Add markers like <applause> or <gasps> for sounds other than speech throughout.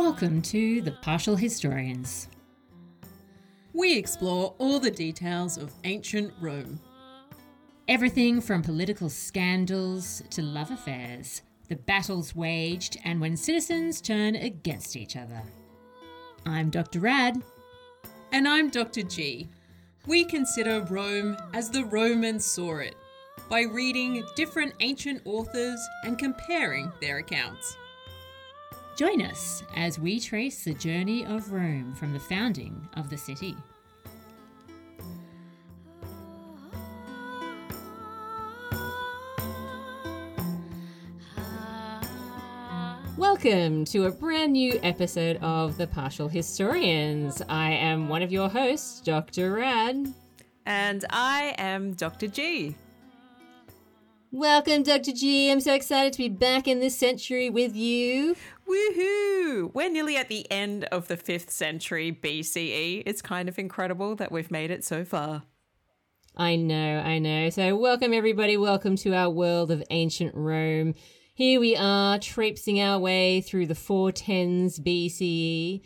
Welcome to The Partial Historians. We explore all the details of ancient Rome. Everything from political scandals to love affairs, the battles waged, and when citizens turn against each other. I'm Dr. Rad. And I'm Dr. G. We consider Rome as the Romans saw it by reading different ancient authors and comparing their accounts. Join us as we trace the journey of Rome from the founding of the city. Welcome to a brand new episode of The Partial Historians. I am one of your hosts, Dr. Rad. And I am Dr. G. Welcome, Dr. G. I'm so excited to be back in this century with you. Woohoo! We're nearly at the end of the 5th century BCE. It's kind of incredible that we've made it so far. I know, I know. So, welcome, everybody. Welcome to our world of ancient Rome. Here we are, traipsing our way through the 410s BCE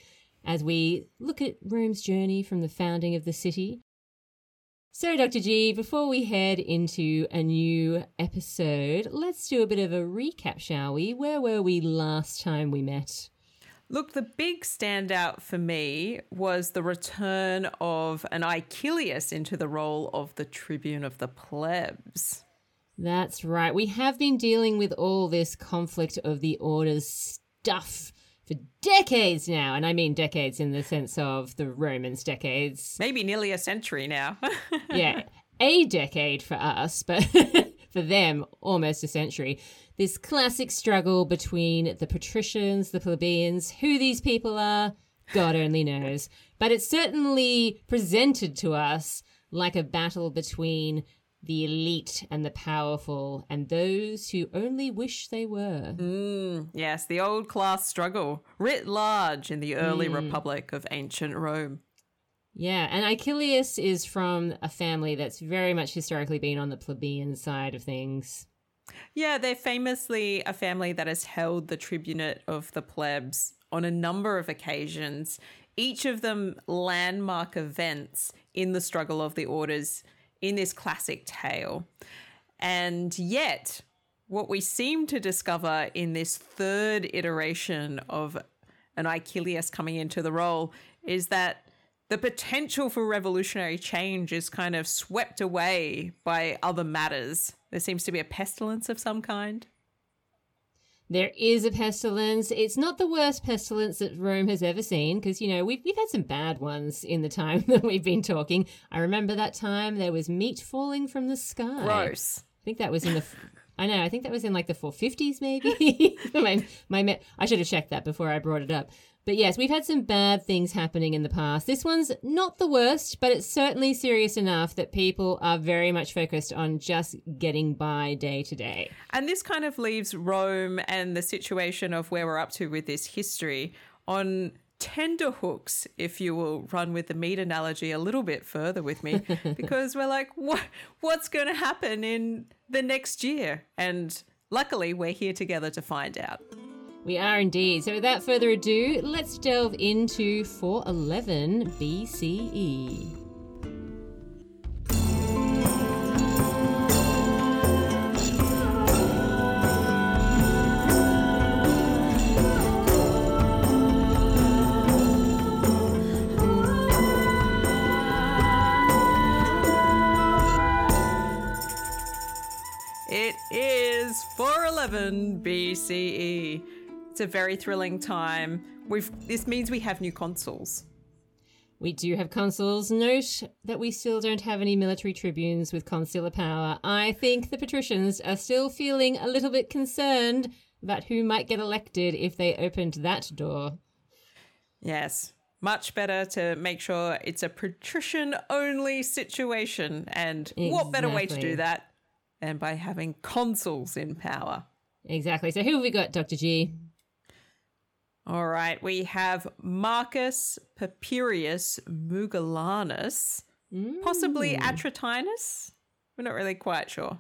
as we look at Rome's journey from the founding of the city so, Dr. G, before we head into a new episode, let's do a bit of a recap, shall we? Where were we last time we met? Look, the big standout for me was the return of an Icilius into the role of the tribune of the plebs. That's right. We have been dealing with all this conflict of the orders stuff for decades now. And I mean decades in the sense of the Romans' decades. Maybe nearly a century now. <laughs> yeah, a decade for us, but <laughs> for them, almost a century. This classic struggle between the patricians, the plebeians, who these people are, God only knows. But it's certainly presented to us like a battle between the elite and the powerful, and those who only wish they were. Mm, yes, the old class struggle, writ large in the early mm. republic of ancient Rome. Yeah, and Icilius is from a family that's very much historically been on the plebeian side of things. Yeah, they're famously a family that has held the tribunate of the plebs on a number of occasions, each of them landmark events in the struggle of the orders in this classic tale. And yet, what we seem to discover in this third iteration of an Icilius coming into the role is that the potential for revolutionary change is kind of swept away by other matters. There seems to be a pestilence of some kind. There is a pestilence. It's not the worst pestilence that Rome has ever seen because, you know, we've, we've had some bad ones in the time <laughs> that we've been talking. I remember that time there was meat falling from the sky. Gross. I think that was in the. I know. I think that was in like the 450s, maybe. <laughs> my, my, I should have checked that before I brought it up. But yes, we've had some bad things happening in the past. This one's not the worst, but it's certainly serious enough that people are very much focused on just getting by day to day. And this kind of leaves Rome and the situation of where we're up to with this history on tender hooks, if you will run with the meat analogy a little bit further with me, <laughs> because we're like, what, what's going to happen in the next year? And luckily, we're here together to find out. We are indeed. So, without further ado, let's delve into 411 BCE. It is 411 BCE. It's a very thrilling time. We've this means we have new consuls. We do have consuls. Note that we still don't have any military tribunes with consular power. I think the patricians are still feeling a little bit concerned about who might get elected if they opened that door. Yes. Much better to make sure it's a patrician only situation. And exactly. what better way to do that than by having consuls in power? Exactly. So, who have we got, Dr. G? All right, we have Marcus Papirius Mugellanus, mm. possibly Atratinus. We're not really quite sure.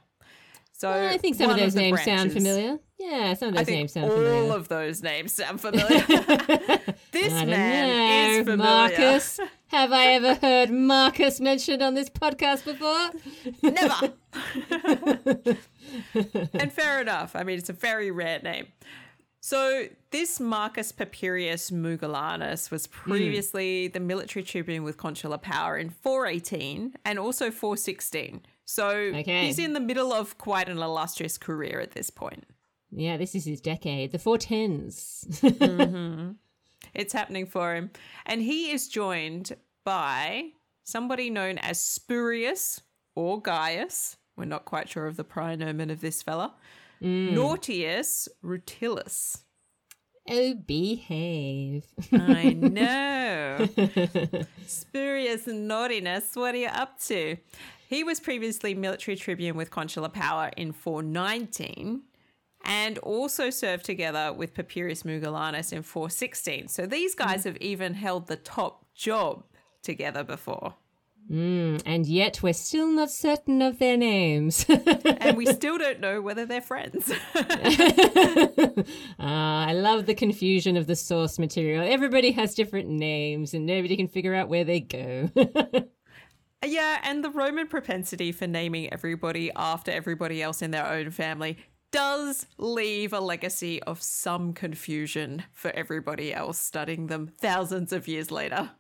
So Well, I think some of those the names sound familiar. Yeah, some of those names sound all familiar. All of those names sound familiar. <laughs> this man know, is familiar. Marcus. Have I ever heard Marcus mentioned on this podcast before? Never. <laughs> and fair enough. I mean, it's a very rare name. So, this Marcus Papirius Mugellanus was hmm. previously the military tribune with consular power in 418 and also 416. So, Okay. he's in the middle of quite an illustrious career at this point. Yeah, this is his decade, the four tens. Mm-hmm. It's happening for him. And he is joined by somebody known as Spurius or Gaius. We're not quite sure of the praenomen of this fella. Mm. Nautius Rutilus. oh, behave. I <laughs> know. <laughs> Spurious naughtiness, what are you up to? He was previously military tribune with consular power in 419 and also served together with Papirius Mugellanus in 416. So these guys mm. have even held the top job together before. And yet we're still not certain of their names. <laughs> And we still don't know whether they're friends. <laughs> Ah, I love the confusion of the source material. Everybody has different names and nobody can figure out where they go. <laughs> Yeah, and the Roman propensity for naming everybody after everybody else in their own family does leave a legacy of some confusion for everybody else studying them thousands of years later.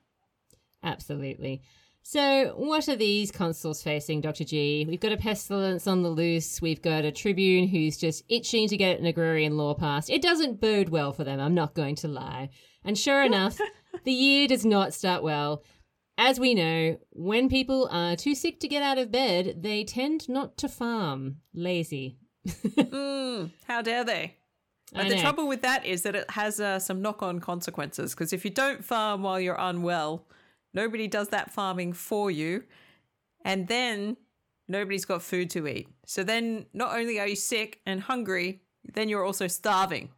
Absolutely. So, what are these consuls facing, Dr. G? We've got a pestilence on the loose. We've got a tribune who's just itching to get an agrarian law passed. It doesn't bode well for them, I'm not going to lie. And sure <laughs> enough, the year does not start well. As we know, when people are too sick to get out of bed, they tend not to farm. Lazy. <laughs> Mm, how dare they? But the trouble with that is that it has uh, some knock on consequences because if you don't farm while you're unwell, nobody does that farming for you. And then nobody's got food to eat. So then not only are you sick and hungry, then you're also starving.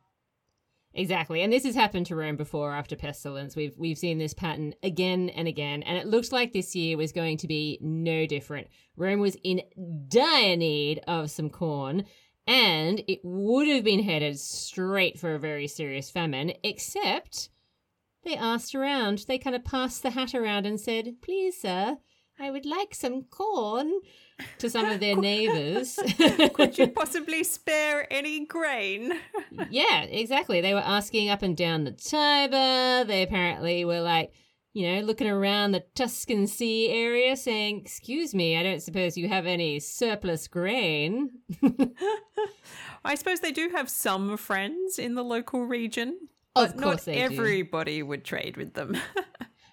Exactly. And this has happened to Rome before after pestilence. We've we've seen this pattern again and again, and it looks like this year was going to be no different. Rome was in dire need of some corn, and it would have been headed straight for a very serious famine, except they asked around. They kind of passed the hat around and said, Please, sir, I would like some corn to some of their <laughs> neighbors. <laughs> Could you <laughs> possibly spare any grain? yeah, exactly. They were asking up and down the Tiber. They apparently were like, you know, looking around the Tuscan Sea area saying, Excuse me, I don't suppose you have any surplus grain. I suppose they do have some friends in the local region. Of course not they do. everybody would trade with them. <laughs>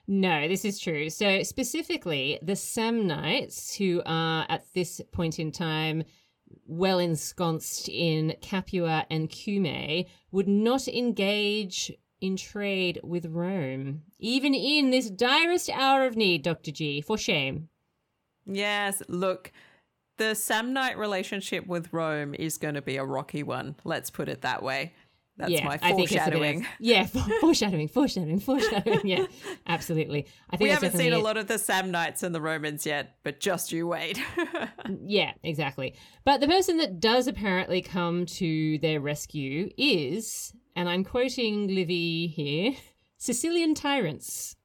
No, this is true. So, specifically, the Samnites, who are at this point in time well ensconced in Capua and Cumae, would not engage in trade with Rome, even in this direst hour of need, Dr. G, for shame. yes, look, the Samnite relationship with Rome is going to be a rocky one. Let's put it that way. That's yeah, my I think it's a bit of- foreshadowing. yeah, <laughs> foreshadowing, foreshadowing, foreshadowing. Yeah, <laughs> absolutely. I think We haven't seen a it. lot of the Samnites and the Romans yet, but just you wait. <laughs> Mm, yeah, exactly. But the person that does apparently come to their rescue is, and I'm quoting Livy here, Sicilian tyrants.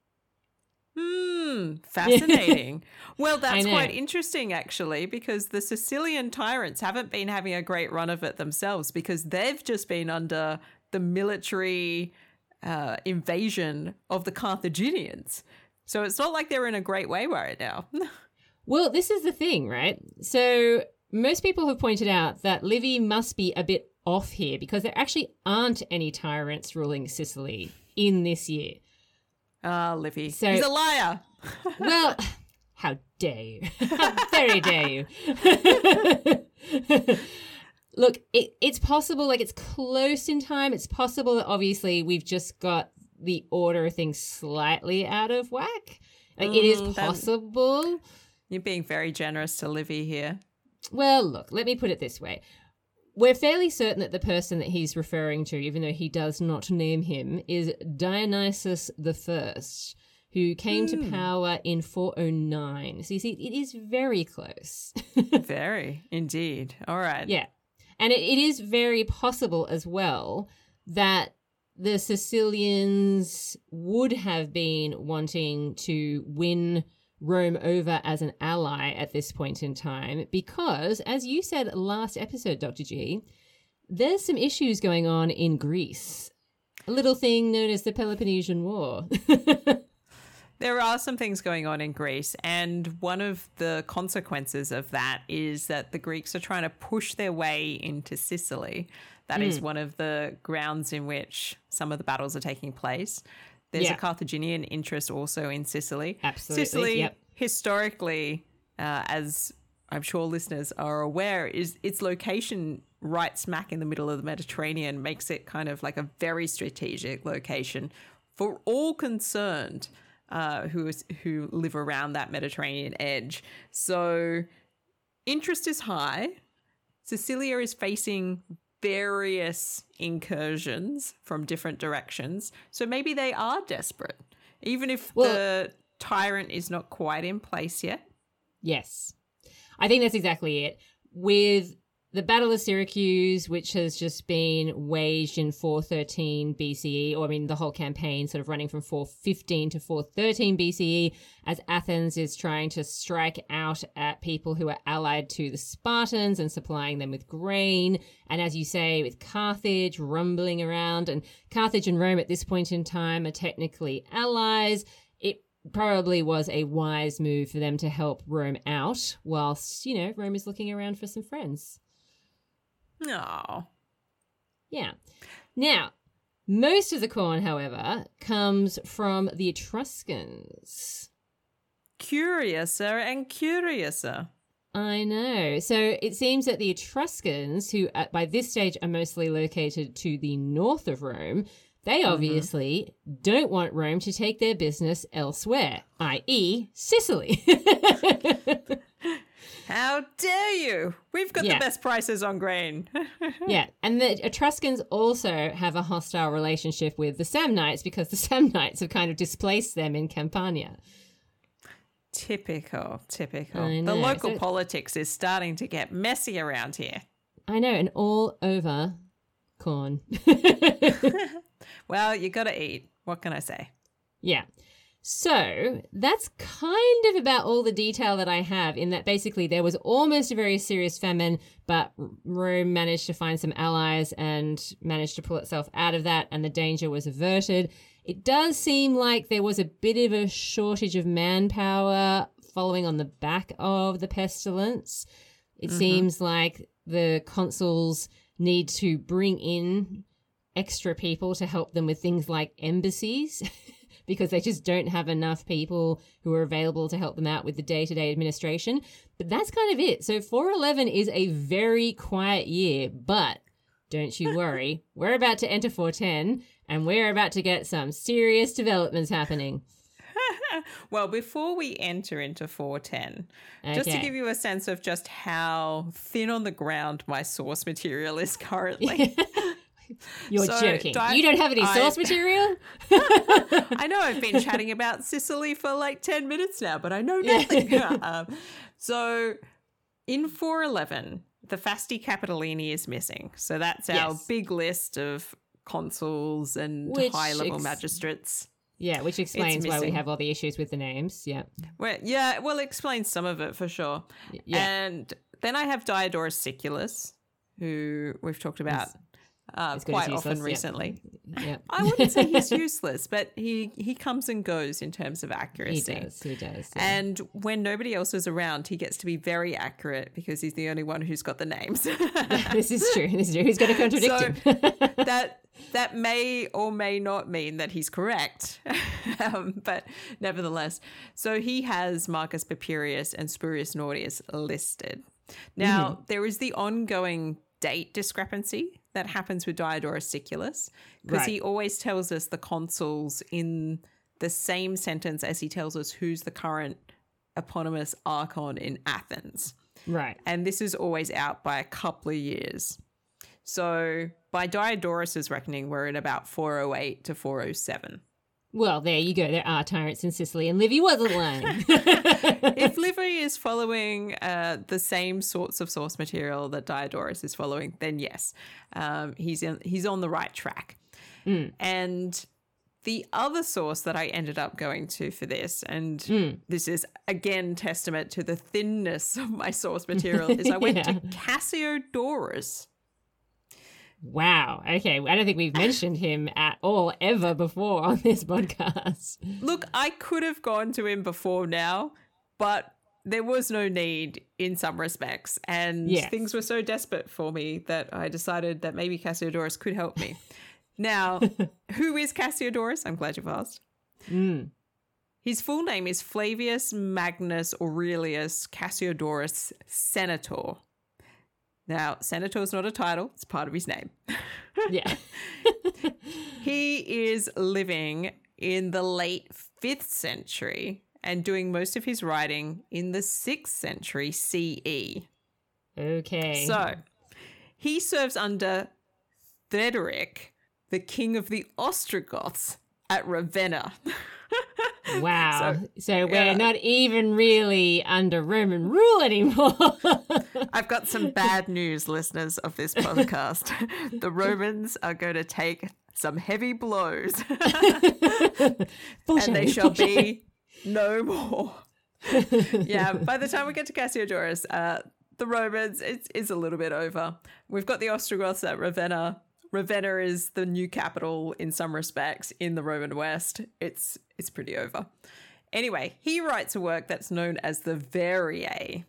Hmm, <laughs> fascinating. well, that's quite interesting, actually, because the Sicilian tyrants haven't been having a great run of it themselves because they've just been under the military uh, invasion of the Carthaginians. So it's not like they're in a great way right now. <laughs> Well, this is the thing, right? So most people have pointed out that Livy must be a bit off here because there actually aren't any tyrants ruling Sicily in this year. Ah, Livy. So- He's a liar. <laughs> Well, how dare you? <laughs> How very dare you? <laughs> Look, it, it's possible, like it's close in time. It's possible that obviously we've just got the order of things slightly out of whack. Like it is Mm, possible. You're being very generous to Livy here. Well, look, let me put it this way. We're fairly certain that the person that he's referring to, even though he does not name him, is Dionysius the First, who came Hmm. to power in 409. So you see, it is very close. <laughs> Very, indeed. All right. yeah. And it, it is very possible as well that the Sicilians would have been wanting to win Rome over as an ally at this point in time because, as you said last episode, Dr. G, there's some issues going on in Greece. A little thing known as the Peloponnesian War. <laughs> There are some things going on in Greece, and one of the consequences of that is that the Greeks are trying to push their way into Sicily. That is hmm. one of the grounds in which some of the battles are taking place. There's Yeah. a Carthaginian interest also in Sicily. Absolutely, Sicily, yep. historically, uh, as I'm sure listeners are aware, is its location right smack in the middle of the Mediterranean makes it kind of like a very strategic location for all concerned uh, who is who live around that Mediterranean edge. So interest is high. Sicilia is facing various incursions from different directions. So maybe they are desperate. Even if Well- the tyrant is not quite in place yet. Yes. I think that's exactly it. With the Battle of Syracuse, which has just been waged in 413 BCE, or I mean, the whole campaign sort of running from 415 to 413 BCE, as Athens is trying to strike out at people who are allied to the Spartans and supplying them with grain. And as you say, with Carthage rumbling around, and Carthage and Rome at this point in time are technically allies. It probably was a wise move for them to help Rome out, whilst, you know, Rome is looking around for some friends. No. Yeah. Now, most of the corn, however, comes from the Etruscans. Curiouser and curiouser. I know. So it seems that the Etruscans, who at, by this stage are mostly located to the north of Rome, they mm-hmm. obviously don't want Rome to take their business elsewhere, i.e., Sicily. <laughs> <laughs> How dare you? We've got Yeah. the best prices on grain. <laughs> yeah, and the Etruscans also have a hostile relationship with the Samnites because the <laughs> Samnites have kind of displaced them in Campania. typical, typical. The local So- politics is starting to get messy around here. I know, and all over corn. <laughs> Well, you got to eat. What can I say? Yeah. So that's kind of about all the detail that I have in that basically there was almost a very serious famine, but Rome managed to find some allies and managed to pull itself out of that, and the danger was averted. It does seem like there was a bit of a shortage of manpower following on the back of the pestilence. It mm-hmm. seems like the consuls need to bring in extra people to help them with things like embassies <laughs> because they just don't have enough people who are available to help them out with the day-to-day administration. But that's kind of it. So 411 is a very quiet year but don't you worry. <laughs> We're about to enter 410 and we're about to get some serious developments happening. <laughs> Well, before we enter into 410, just to give you a sense of just how thin on the ground my source material is <laughs> currently. <laughs> you're So, joking di- you don't have any I- source material <laughs> I know I've been chatting about Sicily for like 10 minutes now, but I know nothing. <laughs> um, so in 411, the Fasti Capitolini is missing. So that's our Yes. big list of consuls and Which high level ex- magistrates. yeah which explains why we have all the issues with the names yeah Well, yeah, well, it explains some of it for sure. yeah And then I have Diodorus Siculus, who we've talked about uh, quite useless, often yep. recently. yeah I wouldn't say he's <laughs> useless, but he, he comes and goes in terms of he accuracy. does he does yeah. And when nobody else is around, he gets to be very accurate because he's the only one who's got the names. <laughs> this is true. This is true. Who's going to contradict So- him? <laughs> that that may or may not mean that he's correct, um, but nevertheless, so he has Marcus Papirius and Spurius Nautius listed. Now there is the ongoing date discrepancy that happens with Diodorus Siculus because Right. he always tells us the consuls in the same sentence as he tells us who's the current eponymous archon in Athens right. and this is always out by a couple of years. So by Diodorus's reckoning, we're in about 408 to 407. Well, there you go. There are tyrants in Sicily, and Livy wasn't lying. <laughs> if Livy is following uh, the same sorts of source material that Diodorus is following, then yes, um, he's in, he's on the right track. And the other source that I ended up going to for this, and this is again testament to the thinness of my source material, is I went to <laughs> Cassiodorus. Wow. Okay. I don't think we've mentioned him at all ever before on this podcast. Look, I could have gone to him before now, but there was no need in some respects. And Yes. things were so desperate for me that I decided that maybe Cassiodorus could help me. <laughs> now, who is Cassiodorus? I'm glad you've asked. Mm. His full name is Flavius Magnus Aurelius Cassiodorus Senator. Now, Senator is not a title, it's part of his name. <laughs> Yeah. <laughs> He is living in the late 5th century and doing most of his writing in the 6th century CE. Okay. So, he serves under Theodoric, the king of the Ostrogoths at Ravenna. <laughs> wow. So, yeah. we're not even really under Roman rule anymore. <laughs> I've got some bad news, listeners of this podcast. <laughs> the Romans are going to take some heavy blows, <laughs> and they shall be no more. yeah, by the time we get to Cassiodorus, uh, the Romans it's, is a little bit over. We've got the Ostrogoths at Ravenna. Ravenna is the new capital in some respects in the Roman West. It's it's pretty over. Anyway, he writes a work that's known as the Variae.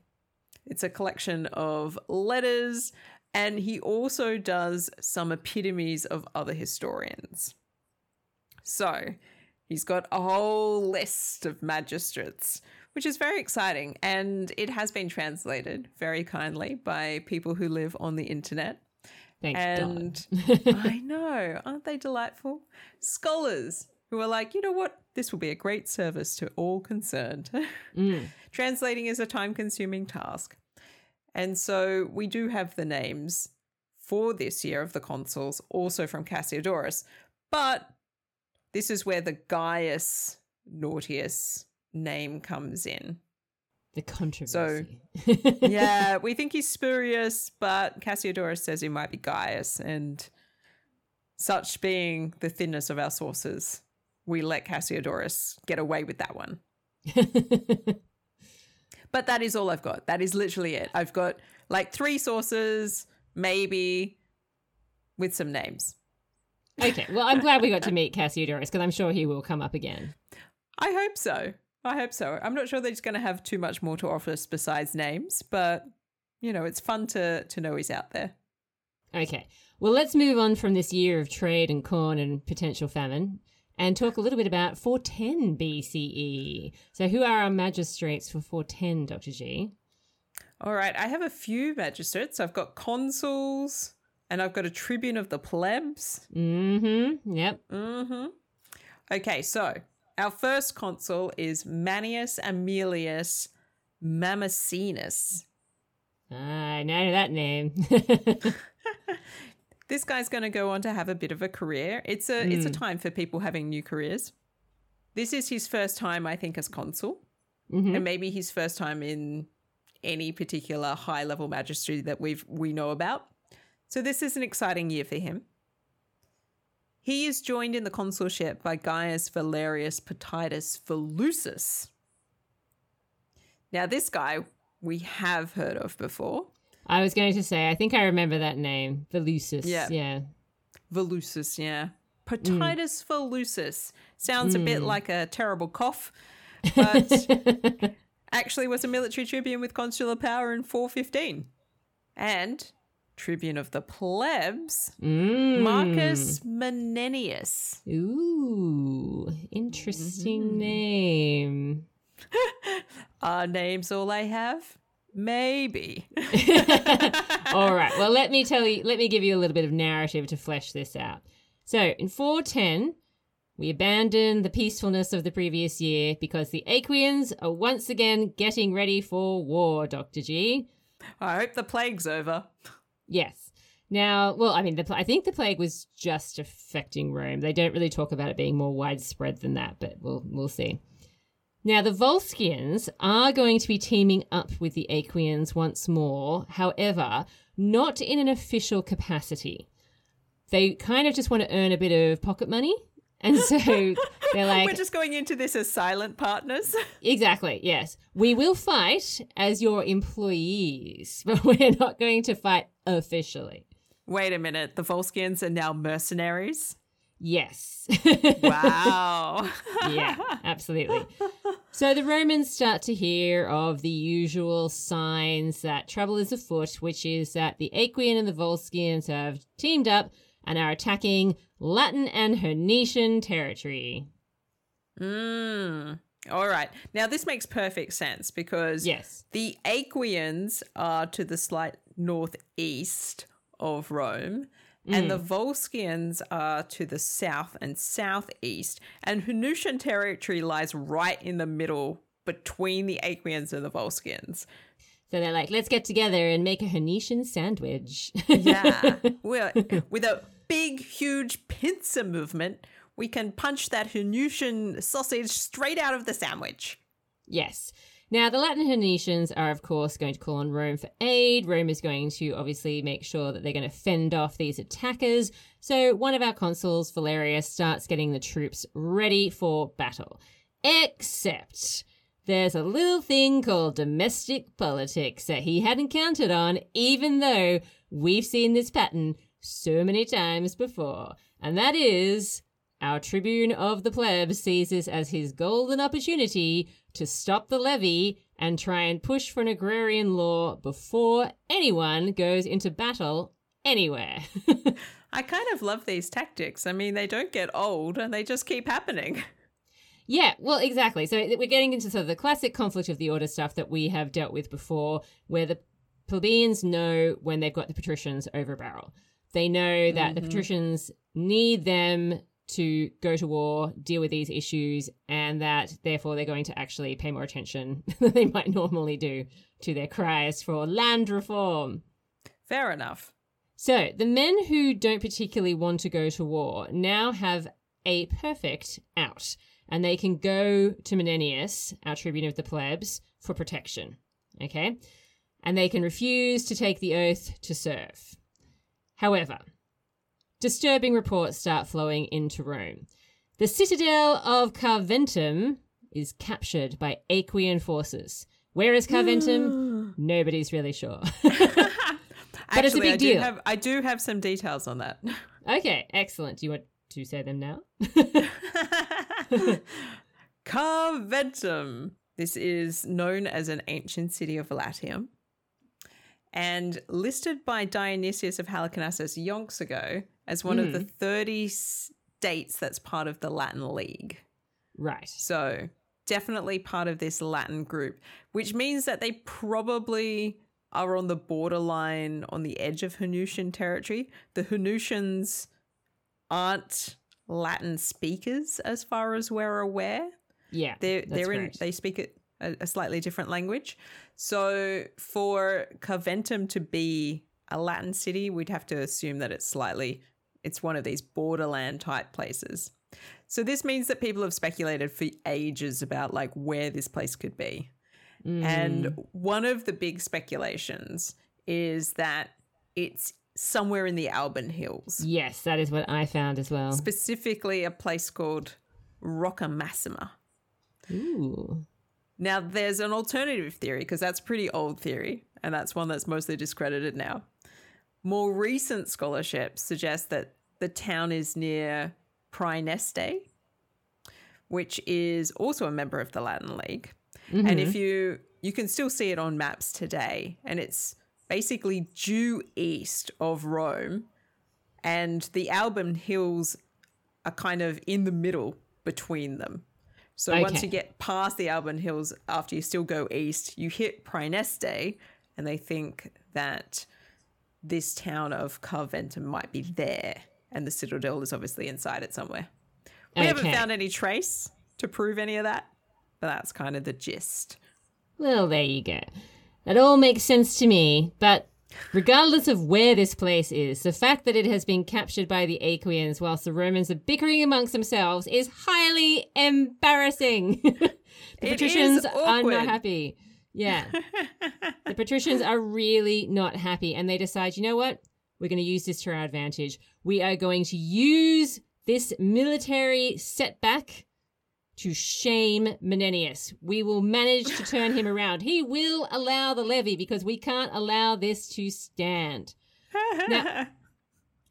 It's a collection of letters, and he also does some epitomes of other historians. So he's got a whole list of magistrates, which is very exciting. And it has been translated very kindly by people who live on the internet. Thank And. I <laughs> know, aren't they delightful? Scholars who are like, you know what? This will be a great service to all concerned. <laughs> Mm. Translating is a time consuming task. And so we do have the names for this year of the consuls, also from Cassiodorus. But this is where the Gaius Nautius name comes in. The controversy. yeah, <laughs> we think he's spurious, but Cassiodorus says he might be Gaius, and such being the thinness of our sources, we let Cassiodorus get away with that one. <laughs> But that is all I've got. That is literally it. I've got like three sources, maybe with some names. okay. Well, I'm glad we got to meet Cassiodorus because I'm sure he will come up again. I hope so. I hope so. I'm not sure they're just going to have too much more to offer us besides names, but you know, it's fun to to know he's out there. Okay. Well, let's move on from this year of trade and corn and potential famine and talk a little bit about 410 BCE. So, who are our magistrates for 410, Dr. G? All right, I have a few magistrates. I've got consuls and I've got a tribune of the plebs. Mm hmm. Yep. Mm-hmm. Okay, so our first consul is Manius Aemilius Mamercinus. I know that name. <laughs> This guy's going to go on to have a bit of a career. It's a it's a Mm. time for people having new careers. This is his first time, I think, as consul, Mhm. and maybe his first time in any particular high level magistracy that we've we know about. So this is an exciting year for him. He is joined in the consulship by Gaius Valerius Potitus Volusus. Now, this guy we have heard of before. I was going to say, I think I remember that name. Volusus. Yeah. Yeah. Volusus, yeah. Mm. Potitus volusus sounds a bit mm. like a terrible cough, <laughs> but actually was a military tribune with consular power in 415. And tribune of the plebs, Mm. Marcus Menenius. Ooh, interesting name. <laughs> Are names all I have? Maybe. <laughs> <laughs> All right. Well, let me tell you, let me give you a little bit of narrative to flesh this out. So, in 410, we abandon the peacefulness of the previous year because the Aequians are once again getting ready for war, Dr. G. I hope the plague's over. Yes. Now, well, I mean, the, I think the plague was just affecting Rome. They don't really talk about it being more widespread than that, but we'll we'll see. Now, the Volscians are going to be teaming up with the Aequians once more, however, not in an official capacity. They kind of just want to earn a bit of pocket money. And so they're <laughs> like, We're just going into this as silent partners. <laughs> Exactly, yes. We will fight as your employees, <laughs> but we're not going to fight officially. Wait a minute, the Volscians are now mercenaries? Yes. Wow. yeah, absolutely. So the Romans start to hear of the usual signs that trouble is afoot, which is that the Aequian and the Volscians have teamed up and are attacking Latin and Hernician territory. Mm. All right. Now, this makes perfect sense because Yes. the Aequians are to the slight northeast of Rome, and the Volscians are to the south and southeast, and Hernician territory lies right in the middle between the Aequians and the Volscians. So they're like, let's get together and make a Hernician sandwich. Yeah. <laughs> well, with a big, huge pincer movement, we can punch that Hernician sausage straight out of the sandwich. Yes. Now, the Latin Hernicians are, of course, going to call on Rome for aid. Rome is going to obviously make sure that they're going to fend off these attackers. So, one of our consuls, Valerius, starts getting the troops ready for battle. Except there's a little thing called domestic politics that he hadn't counted on, even though we've seen this pattern so many times before. And that is our tribune of the plebs sees this as his golden opportunity to stop the levy and try and push for an agrarian law before anyone goes into battle anywhere. <laughs> I kind of love these tactics. I mean, they don't get old and they just keep happening. <laughs> yeah, well, exactly. So we're getting into sort of the classic conflict of the order stuff that we have dealt with before, where the plebeians know when they've got the patricians over a barrel. They know that the mm-hmm. patricians need them to go to war, deal with these issues, and that therefore they're going to actually pay more attention <laughs> than they might normally do to their cries for land reform. Fair enough. So, the men who don't particularly want to go to war now have a perfect out, and they can go to Menenius, our tribune of the plebs, for protection. Okay? And they can refuse to take the oath to serve. However, disturbing reports start flowing into Rome. The citadel of Carventum is captured by Aequian forces. Where is Carventum? <gasps> Nobody's really sure. <laughs> <laughs> But it's a Actually, big I deal. Have, I do have some details on that. okay, excellent. Do you want to say them now? <laughs> Carventum. This is known as an ancient city of Latium and listed by Dionysius of Halicarnassus yonks ago as one of the hmm. 30 states that's part of the Latin League. right. So, definitely part of this Latin group, which means that they probably are on the borderline on the edge of Hernician territory. The Hernicians aren't Latin speakers as far as we're aware. Yeah. They're they're in correct. they speak it a, a slightly different language. So for Carventum to be a Latin city, we'd have to assume that it's slightly it's one of these borderland type places. So this means that people have speculated for ages about like where this place could be. Mm. And one of the big speculations is that it's somewhere in the Alban Hills, Yes, that is what I found as well. specifically a place called Rocca Massima. Ooh. Now, there's an alternative theory because that's pretty old theory, and that's one that's mostly discredited now. More recent scholarship suggests that the town is near Praeneste, which is also a member of the Latin League. And if mm-hmm. you you can still see it on maps today, and it's basically due east of Rome, and the Alban Hills are kind of in the middle between them. So once you get past the Alban Hills, after you still go east, you hit Praeneste, and they think that this town of Carventum might be there, and the citadel is obviously inside it somewhere. We haven't found any trace to prove any of that, but that's kind of the gist. Well, there you go. That all makes sense to me, but Regardless of where this place is, the fact that it has been captured by the Aequians whilst the Romans are bickering amongst themselves is highly embarrassing. <laughs> the It patricians are not happy. Yeah. <laughs> the patricians are really not happy and they decide, you know what? We're going to use this to our advantage. We are going to use this military setback to shame Menenius. We will manage to turn him around. He will allow the levy because we can't allow this to stand. Now- <laughs>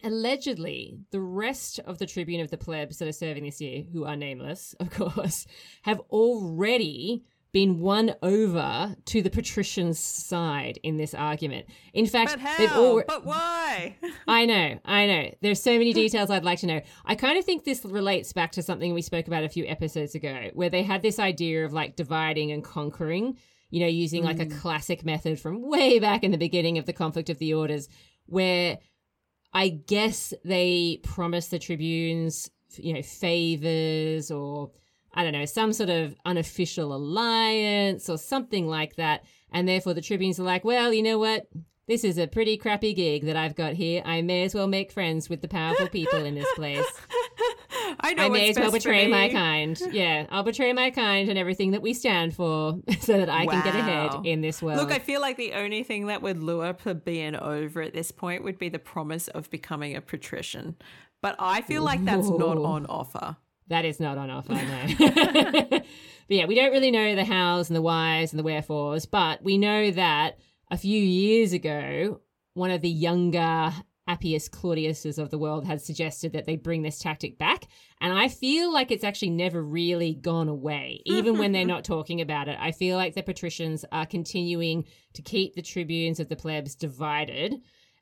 Allegedly, the rest of the tribune of the plebs that are serving this year, who are nameless, of course, have already been won over to the patricians' side in this argument. In fact, but they've how? all But why? <laughs> I know, I know. There's so many details I'd like to know. I kind of think this relates back to something we spoke about a few episodes ago, where they had this idea of like dividing and conquering, you know, using like a mm. classic method from way back in the beginning of the conflict of the orders, where I guess they promised the tribunes, you know, favors or I don't know, some sort of unofficial alliance or something like that. And therefore the tribunes are like, well, you know what? This is a pretty crappy gig that I've got here. I may as well make friends with the powerful people in this place. <laughs> I know I may as well betray my kind. <laughs> Yeah, I'll betray my kind and everything that we stand for <laughs> so that I can get ahead in this world. Look, I feel like the only thing that would lure plebeian over at this point would be the promise of becoming a patrician. But I feel like that's not on offer. That is not on offer, no. <laughs> but yeah, we don't really know the hows and the whys and the wherefores, but we know that a few years ago, one of the younger Appius Claudiuses of the world had suggested that they bring this tactic back. And I feel like it's actually never really gone away, even when they're not talking about it. I feel like the patricians are continuing to keep the tribunes of the plebs divided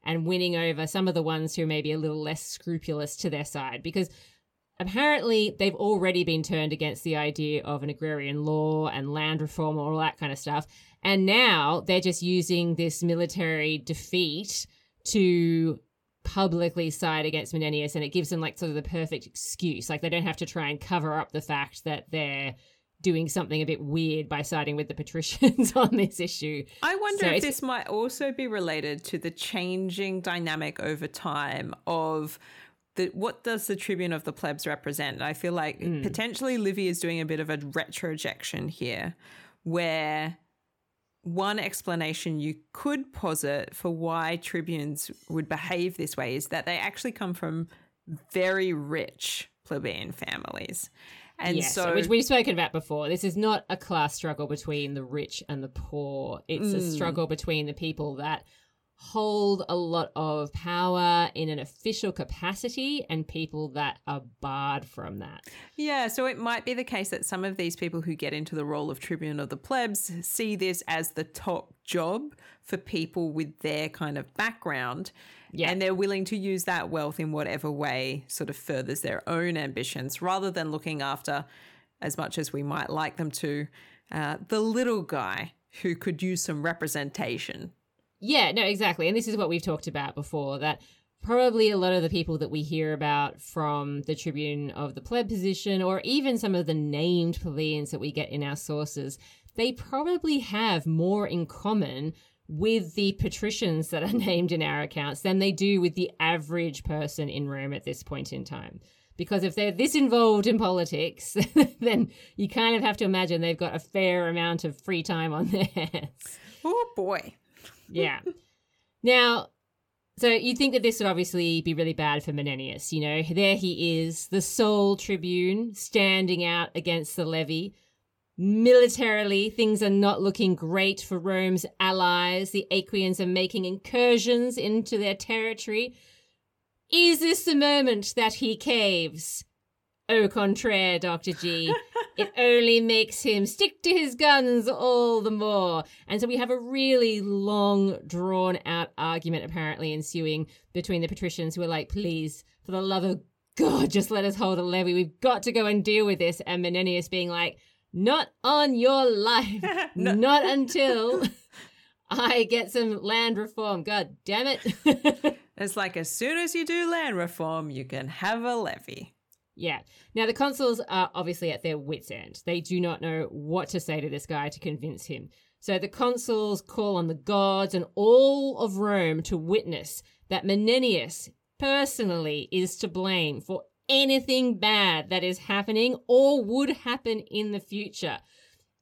and winning over some of the ones who may be a little less scrupulous to their side because apparently they've already been turned against the idea of an agrarian law and land reform or all that kind of stuff. And now they're just using this military defeat to publicly side against Menenius and it gives them like sort of the perfect excuse. Like they don't have to try and cover up the fact that they're doing something a bit weird by siding with the patricians <laughs> on this issue. I wonder So if this might also be related to the changing dynamic over time of the what does the Tribune of the Plebs represent? I feel like Hmm. potentially Livy is doing a bit of a retrojection here, where one explanation you could posit for why tribunes would behave this way is that they actually come from very rich plebeian families. And yes, so which we've spoken about before. This is not a class struggle between the rich and the poor. It's a Mm. struggle between the people that hold a lot of power in an official capacity and people that are barred from that. Yeah, so it might be the case that some of these people who get into the role of tribune of the plebs see this as the top job for people with their kind of background. Yeah. And they're willing to use that wealth in whatever way sort of furthers their own ambitions rather than looking after, as much as we might like them to, uh, the little guy who could use some representation. Yeah, no, exactly. And this is what we've talked about before that probably a lot of the people that we hear about from the Tribune of the pleb position, or even some of the named plebeians that we get in our sources, they probably have more in common with the patricians that are <laughs> named in our accounts than they do with the average person in Rome at this point in time. Because if they're this involved in politics, <laughs> then you kind of have to imagine they've got a fair amount of free time on their <laughs> hands. Oh boy. Yeah. now, so you'd think that this would obviously be really bad for Menenius. You know, there he is, the sole tribune, standing out against the levy. Militarily, things are not looking great for Rome's allies. The Aequians are making incursions into their territory. Is this the moment that he caves? Au contraire, Dr. G. it only makes him stick to his guns all the more. And so we have a really long, drawn out argument apparently ensuing between the patricians who are like, please, for the love of God, just let us hold a levy. We've got to go and deal with this. And Menenius being like, not on your life. <laughs> No. Not until I get some land reform. God damn it. <laughs> It's like as soon as you do land reform, you can have a levy. Yeah. Now, the consuls are obviously at their wits' end. They do not know what to say to this guy to convince him. So the consuls call on the gods and all of Rome to witness that Menenius personally is to blame for anything bad that is happening or would happen in the future.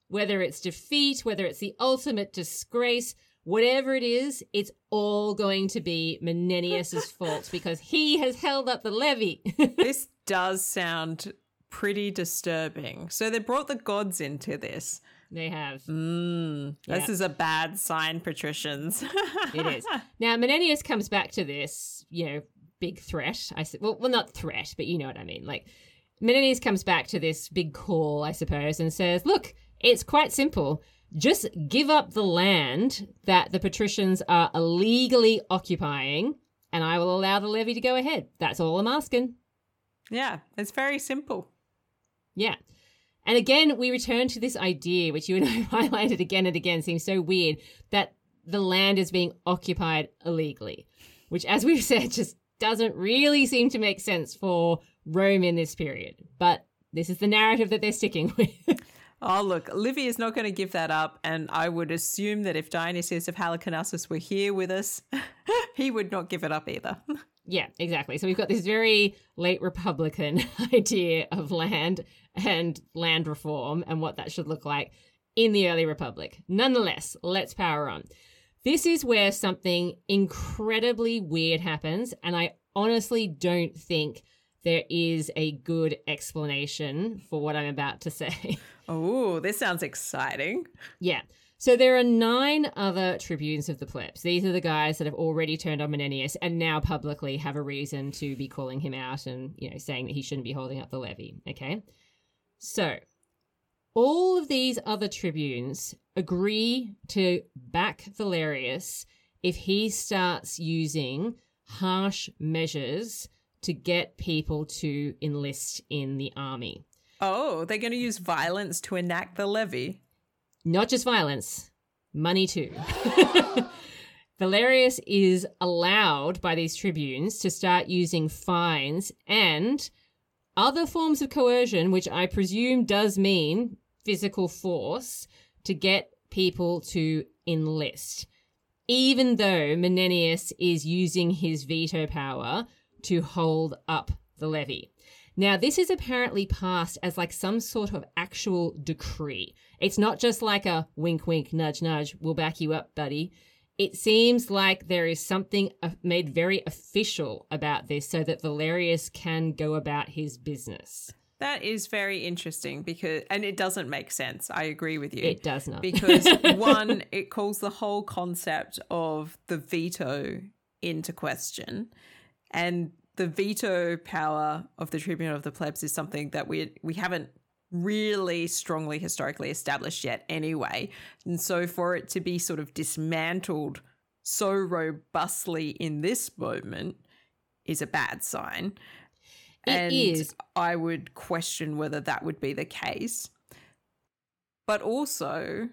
Whether it's defeat, whether it's the ultimate disgrace, whatever it is, it's all going to be Menenius's <laughs> fault because he has held up the levy. <laughs> this does sound pretty disturbing. So they brought the gods into this. They have. Mm, this Yeah. is a bad sign, patricians. <laughs> It is. Now, Menenius comes back to this, you know, big threat. I s- well, well, not threat, but you know what I mean. Like, Menenius comes back to this big call, I suppose, and says, "Look, it's quite simple. Just give up the land that the patricians are illegally occupying, and I will allow the levy to go ahead. That's all I'm asking." Yeah, it's very simple. Yeah. And again, we return to this idea, which you and <laughs> I highlighted again and again, seems so weird, that the land is being occupied illegally, which, as we've <laughs> said, just doesn't really seem to make sense for Rome in this period. But this is the narrative that they're sticking <laughs> with. Oh, look, Livy is not going to give that up. And I would assume that if Dionysius of Halicarnassus were here with us, he would not give it up either. Yeah, exactly. So we've got this very late Republican <laughs> idea of land and land reform and what that should look like in the early Republic. Nonetheless, let's power on. This is where something incredibly weird happens, and I honestly don't think there is a good explanation for what I'm about to say. <laughs> Oh, this sounds exciting. yeah. So there are nine other tribunes of the plebs. These are the guys that have already turned on Menenius and now publicly have a reason to be calling him out and, you know, saying that he shouldn't be holding up the levy. Okay. So all of these other tribunes agree to back Valerius if he starts using harsh measures to get people to enlist in the army. Oh, they're going to use violence to enact the levy. Not just violence, money too. <laughs> Valerius is allowed by these tribunes to start using fines and other forms of coercion, which I presume does mean physical force, to get people to enlist. Even though Menenius is using his veto power to hold up the levy. Now, this is apparently passed as like some sort of actual decree. It's not just like a wink, wink, nudge, nudge, we'll back you up, buddy. It seems like there is something uh, made very official about this so that Valerius can go about his business. That is very interesting because, and it doesn't make sense. I agree with you. It does not. because <laughs> one, it calls the whole concept of the veto into question, and the veto power of the tribune of the plebs is something that we we haven't really strongly historically established yet anyway. And so for it to be sort of dismantled so robustly in this moment is a bad sign. It and is. i would question whether that would be the case. But also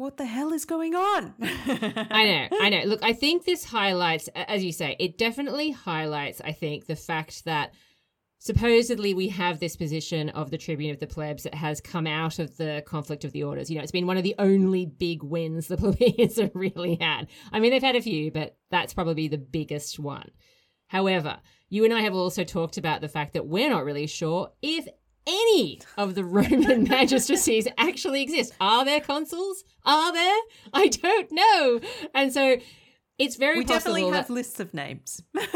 what the hell is going on <laughs> I know, I know. Look, I think this highlights, as you say, it definitely highlights, I think, the fact that supposedly we have this position of the Tribune of the Plebs that has come out of the conflict of the orders. You know, it's been one of the only big wins the <laughs> plebeians have really had. I mean, they've had a few, but that's probably the biggest one. However, you and I have also talked about the fact that we're not really sure if any of the Roman <laughs> magistracies actually exist. Are there consuls? Are there? I don't know. And so it's very we definitely that- have lists of names <laughs> yeah,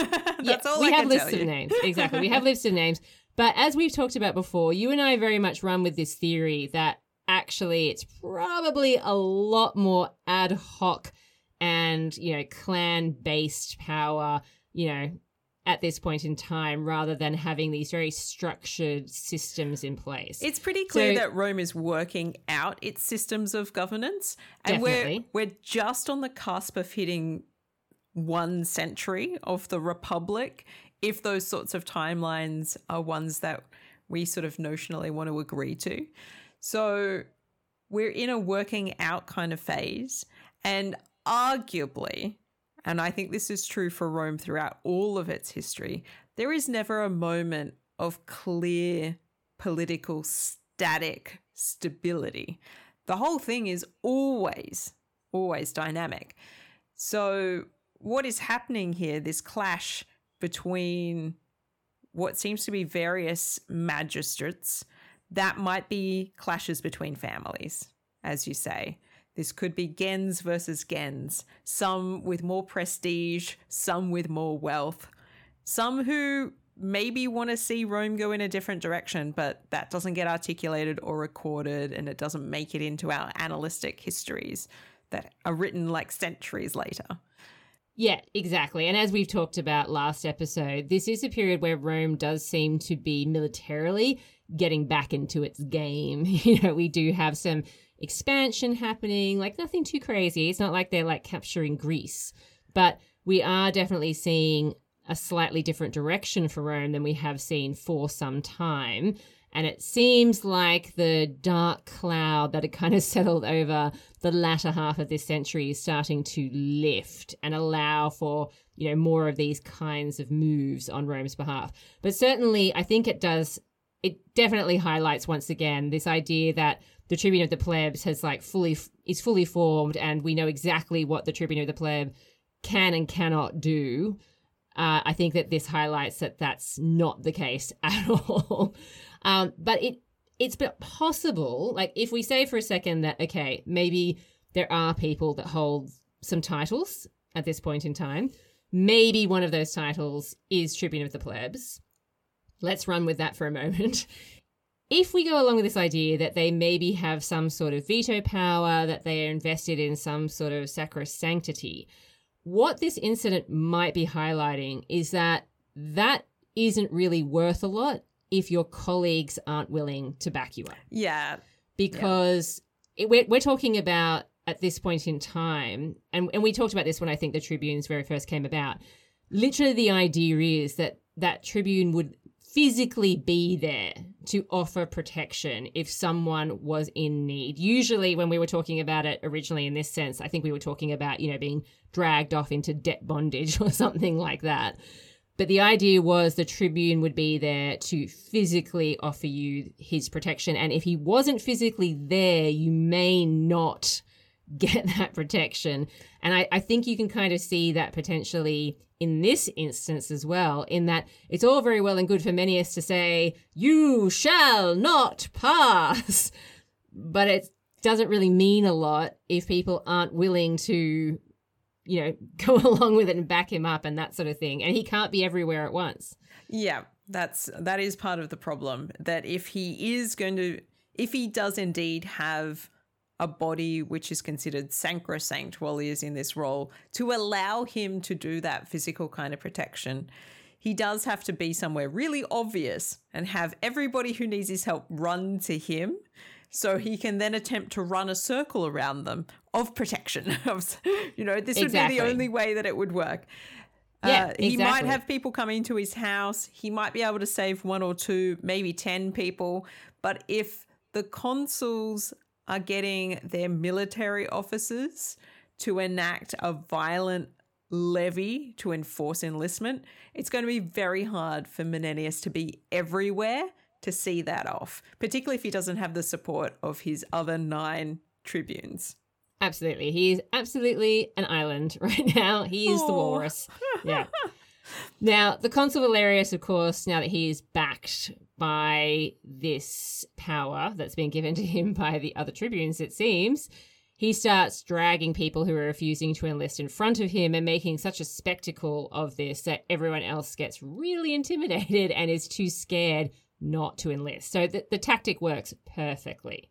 that's all we I have lists of names. Exactly. We <laughs> have lists of names. But as we've talked about before, you and I very much run with this theory that actually it's probably a lot more ad hoc and, you know, clan based power, you know, at this point in time rather than having these very structured systems in place. It's pretty clear So- that Rome is working out its systems of governance, and Definitely. we're we're just on the cusp of hitting one century of the Republic. If those sorts of timelines are ones that we sort of notionally want to agree to, so we're in a working out kind of phase, and arguably, and I think this is true for Rome throughout all of its history, there is never a moment of clear political static stability. the whole thing is always, always dynamic. So, what is happening here, this clash between what seems to be various magistrates, that might be clashes between families, as you say. This could be gens versus gens, some with more prestige, some with more wealth, some who maybe want to see Rome go in a different direction, but that doesn't get articulated or recorded and it doesn't make it into our annalistic histories that are written like centuries later. Yeah, exactly. And as we've talked about last episode, this is a period where Rome does seem to be militarily getting back into its game. <laughs> You know, we do have some expansion happening, like nothing too crazy. It's not like they're like capturing Greece, but we are definitely seeing a slightly different direction for Rome than we have seen for some time. And it seems like the dark cloud that had kind of <laughs> settled over the latter half of this century is starting to lift and allow for, you know, more of these kinds of moves on Rome's behalf. But certainly, I think it does, it definitely highlights once again this idea that the Tribune of the Plebs has like fully, is fully formed and we know exactly what the Tribune of the Pleb can and cannot do. Uh, I think that this highlights that that's not the case <laughs> at all. Um, but it it's possible, like if we say for a second that okay, maybe there are people that hold some titles at this point in time. Maybe one of those titles is Tribune of the Plebs. Let's run with that for a moment. <laughs> If we go along with this idea that they maybe have some sort of veto power, that they are invested in some sort of sacrosanctity, what this incident might be highlighting is that that isn't really worth a lot if your colleagues aren't willing to back you up. Yeah. Because yeah. It, we're, we're talking about at this point in time, and, and we talked about this when I think the Tribunes very first came about. Literally, the idea is that that Tribune would physically be there to offer protection if someone was in need. Usually, when we were talking about it originally in this sense, I think we were talking about, you know, being dragged off into debt bondage <laughs> or something like that. But the idea was the Tribune would be there to physically offer you his protection. And if he wasn't physically there, you may not get <laughs> that protection. And I, I think you can kind of see that potentially in this instance as well, in that it's all very well and good for Menenius to say, you shall not pass. <laughs> But it doesn't really mean a lot if people aren't willing to you know, <laughs> go along with it and back him up and that sort of thing. And he can't be everywhere at once. Yeah, that's that is part of the problem. That if he is going to, if he does indeed have a body which is considered sacrosanct while he is in this role, to allow him to do that physical kind of protection, he does have to be somewhere really obvious and have everybody who needs his help run to him so he can then attempt to run a circle around them of protection. <laughs> you know, this exactly. would be the only way that it would work. Yeah, uh, he might have people coming to his house. He might be able to save one or two, maybe 10 people. But if the consuls are getting their military officers to enact a violent levy to enforce enlistment, it's going to be very hard for Menenius to be everywhere to see that off, particularly if he doesn't have the support of his other nine tribunes. Absolutely. He's absolutely an island <laughs> right now. He is Aww. the walrus. Yeah. now, the consul Valerius, of course, now that he is backed by this power that's been given <laughs> to him by the other tribunes, it seems, he starts dragging people who are refusing to enlist in front of him and making such a spectacle of this that everyone else gets really intimidated and is too scared not to enlist. So the, the tactic works perfectly.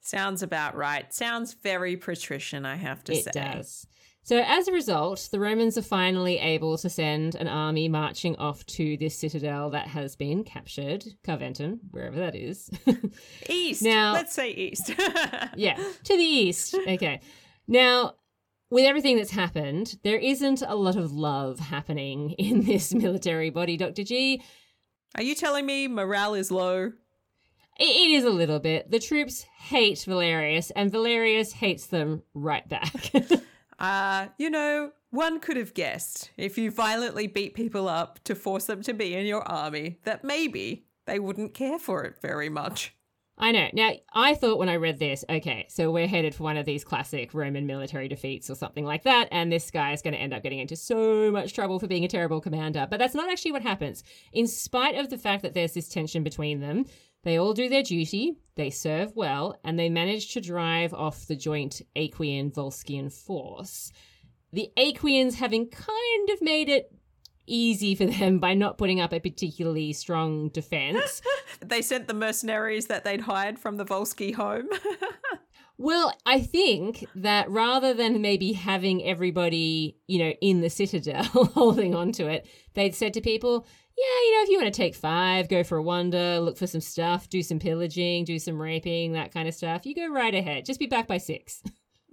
Sounds about right. Sounds very patrician, I have to it say. It does. So, as a result, the Romans are finally able to send an army marching off to this citadel that has been captured, Carventum, wherever that is. <laughs> east. Now, let's say east. <laughs> yeah, to the east. Okay. Now, with everything that's happened, there isn't a lot of love happening in this military body, Dr. G. Are you telling me morale is low? It is a little bit. The troops hate Valerius, and Valerius hates them right back. <laughs> uh, you know, one could have guessed if you violently beat people up to force them to be in your army that maybe they wouldn't care for it very much. I know. Now, I thought when I read this, okay, so we're headed for one of these classic Roman military defeats or something like that, and this guy is going to end up getting into so much trouble for being a terrible commander. But that's not actually what happens. In spite of the fact that there's this tension between them, they all do their duty, they serve well, and they manage to drive off the joint Aequian Volscian force. The Aequians having kind of made it easy for them by not putting up a particularly strong defense. <laughs> they sent the mercenaries that they'd hired from the Volsci home. <laughs> well, I think that rather than maybe having everybody, you know, in the citadel <laughs> holding on to it, they'd said to people, yeah, you know, if you want to take five, go for a wander, look for some stuff, do some pillaging, do some raping, that kind of stuff, you go right ahead. Just be back by six.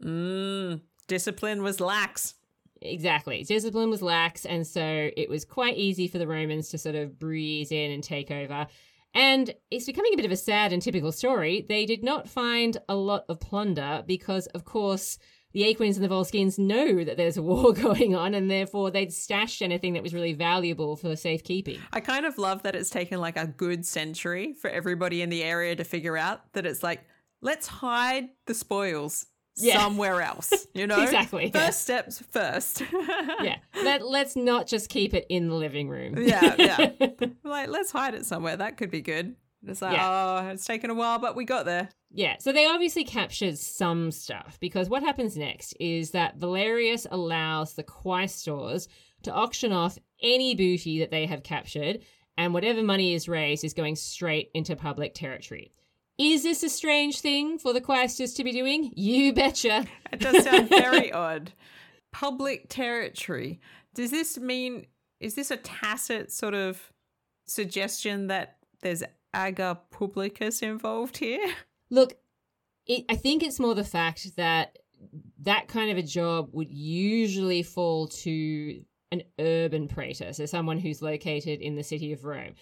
Mm, discipline was lax. Exactly. Discipline was lax, and so it was quite easy for the Romans to sort of breeze in and take over. And it's becoming a bit of a sad and typical story. They did not find a lot of plunder because, of course, the Aequians and the Volscians know that there's a war <laughs> going on, and therefore they'd stashed anything that was really valuable for safekeeping. I kind of love that it's taken like a good century for everybody in the area to figure out that it's like, let's hide the spoils yeah. somewhere else. <laughs> You know, exactly. First yeah. steps first. <laughs> yeah. Let Let's not just keep it in the living room. yeah, yeah. like let's hide it somewhere. That could be good. It's like, yeah. oh, it's taken a while, but we got there. Yeah, so they obviously captured some stuff because what happens next is that Valerius allows the quaestors to auction off any booty that they have captured, and whatever money is raised is going straight into public territory. Is this a strange thing for the quaestors to be doing? You betcha. It does sound very <laughs> odd. Public territory. Does this mean, is this a tacit sort of suggestion that there's ager publicus involved here? Look, it, I think it's more the fact that that kind of a job would usually fall to an urban praetor, so someone who's located in the city of Rome.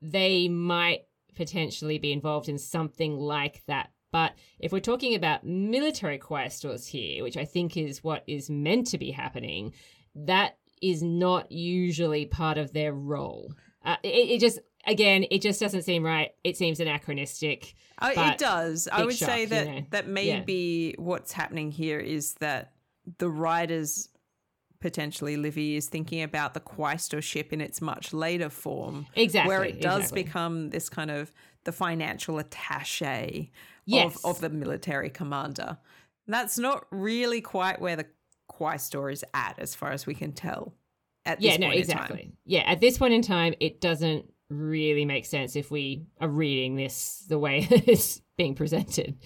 They might potentially be involved in something like that. But if we're talking about military quaestors here, which I think is what is meant to be happening, that is not usually part of their role. Uh, it, it, just again, it just doesn't seem right. It seems anachronistic. Uh, it does. I would shock, say that you know? that maybe yeah. what's happening here is that the writers potentially Livy is thinking about the quaestorship in its much later form. Exactly. Where it does exactly. become this kind of the financial attache yes. of, of the military commander. that's not really quite where the quaestor is at, as far as we can tell. At yeah, no, exactly. Yeah, at this point in time, it doesn't really make sense if we are reading this the way <laughs> it's being presented.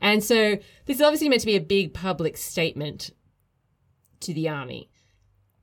And so this is obviously meant to be a big public statement to the army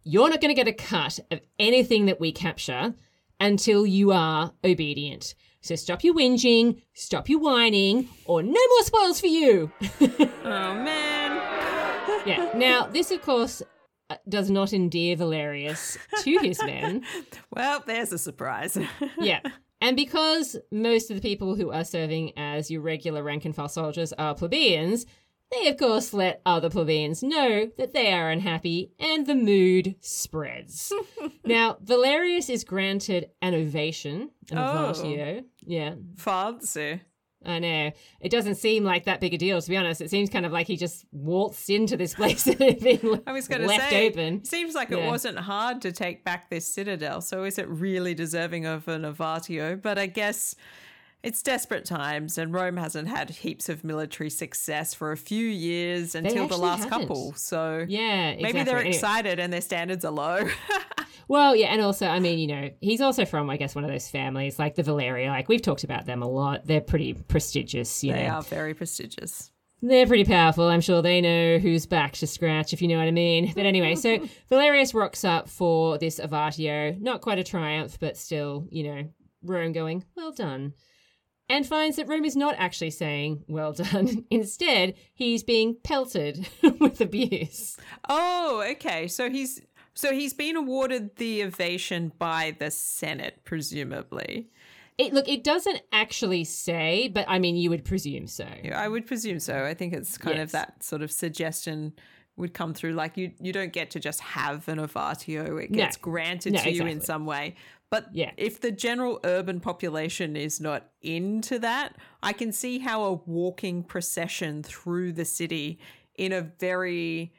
you're not going to get a cut of anything that we capture until you are obedient. So stop your whinging, stop your whining, or no more spoils for you. <laughs> oh, man. yeah. Now, this, of course, Uh, does not endear Valerius to his men. <laughs> well, there's a surprise. <laughs> yeah. And because most of the people who are serving as your regular rank and file soldiers are plebeians, they, of course, let other plebeians know that they are unhappy, and the mood spreads. <laughs> now, Valerius is granted an ovation, an oh. ovatio. Yeah. Fancy. I know. It doesn't seem like that big a deal, to be honest. It seems kind of like he just waltzed into this <laughs> place been I was gonna left say, open. Seems like yeah. it wasn't hard to take back this citadel, so is it really deserving of an ovatio? But I guess it's desperate times, and Rome hasn't had heaps of military success for a few years until the last haven't. couple. So yeah, exactly. maybe they're excited and their standards are low. <laughs> well, yeah, and also, I mean, you know, he's also from, I guess, one of those families like the Valeria. Like we've talked about them a lot. They're pretty prestigious. You they know. are very prestigious. They're pretty powerful. I'm sure they know who's back to scratch, if you know what I mean. <laughs> But anyway, so <laughs> Valerius rocks up for this Ovatio. Not quite a triumph, but still, you know, Rome going, well done and finds that Rome is not actually saying, well done. <laughs> Instead, he's being pelted with abuse. Oh, okay. So he's so he's been awarded the ovation by the Senate, presumably. It, look, it doesn't actually say, but I mean, you would presume so. Yeah, I would presume so. I think it's kind yes. of that sort of suggestion would come through. Like you, you don't get to just have an ovatio; it No. gets granted No, to you in some way. But Yeah. if the general urban population is not into that, I can see how a walking procession through the city in a very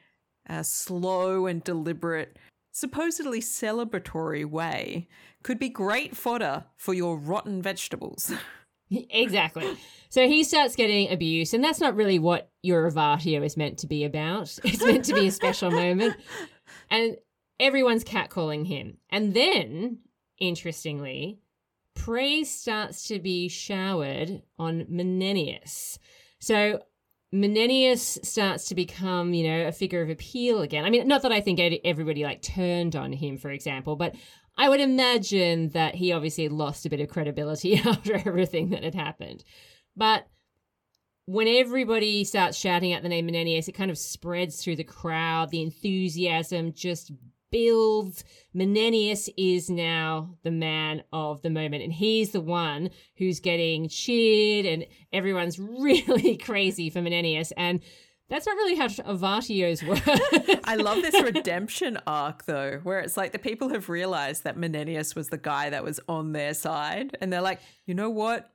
uh, slow and deliberate, supposedly celebratory way could be great fodder for your rotten vegetables. <laughs> exactly. So he starts getting abuse, and that's not really what your is meant to be about. <laughs> It's meant to be a special moment. And everyone's catcalling him. And then, interestingly, praise starts to be showered on Menenius. So Menenius starts to become, you know, a figure of appeal again. I mean, not that I think everybody like turned on him, for example, but I would imagine that he obviously lost a bit of credibility <laughs> after everything that had happened. But when everybody starts shouting out the name Menenius, it kind of spreads through the crowd. The enthusiasm just builds. Menenius is now the man of the moment, and he's the one who's getting cheered, and everyone's <laughs> really crazy for Menenius. And that's not really how Ovatios work. I love this redemption arc though, where it's like the people have realized that Menenius was the guy that was on their side, and they're like, you know what?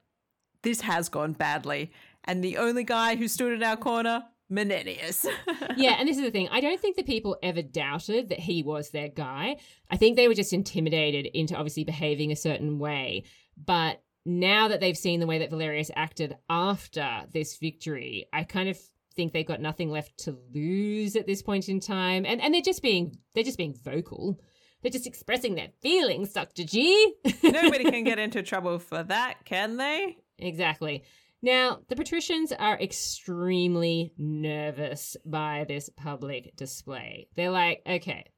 This has gone badly. And the only guy who stood in our corner, Menenius. <laughs> yeah, and this is the thing. I don't think the people ever doubted that he was their guy. I think they were just intimidated into obviously behaving a certain way. But now that they've seen the way that Valerius acted after this victory, I kind of think they've got nothing left to lose at this point in time. And and they're just being they're just being vocal. They're just expressing their feelings, Dr. G. Nobody <laughs> can get into trouble for that, can they? Exactly. Now, the patricians are extremely nervous by this public display. They're like, okay,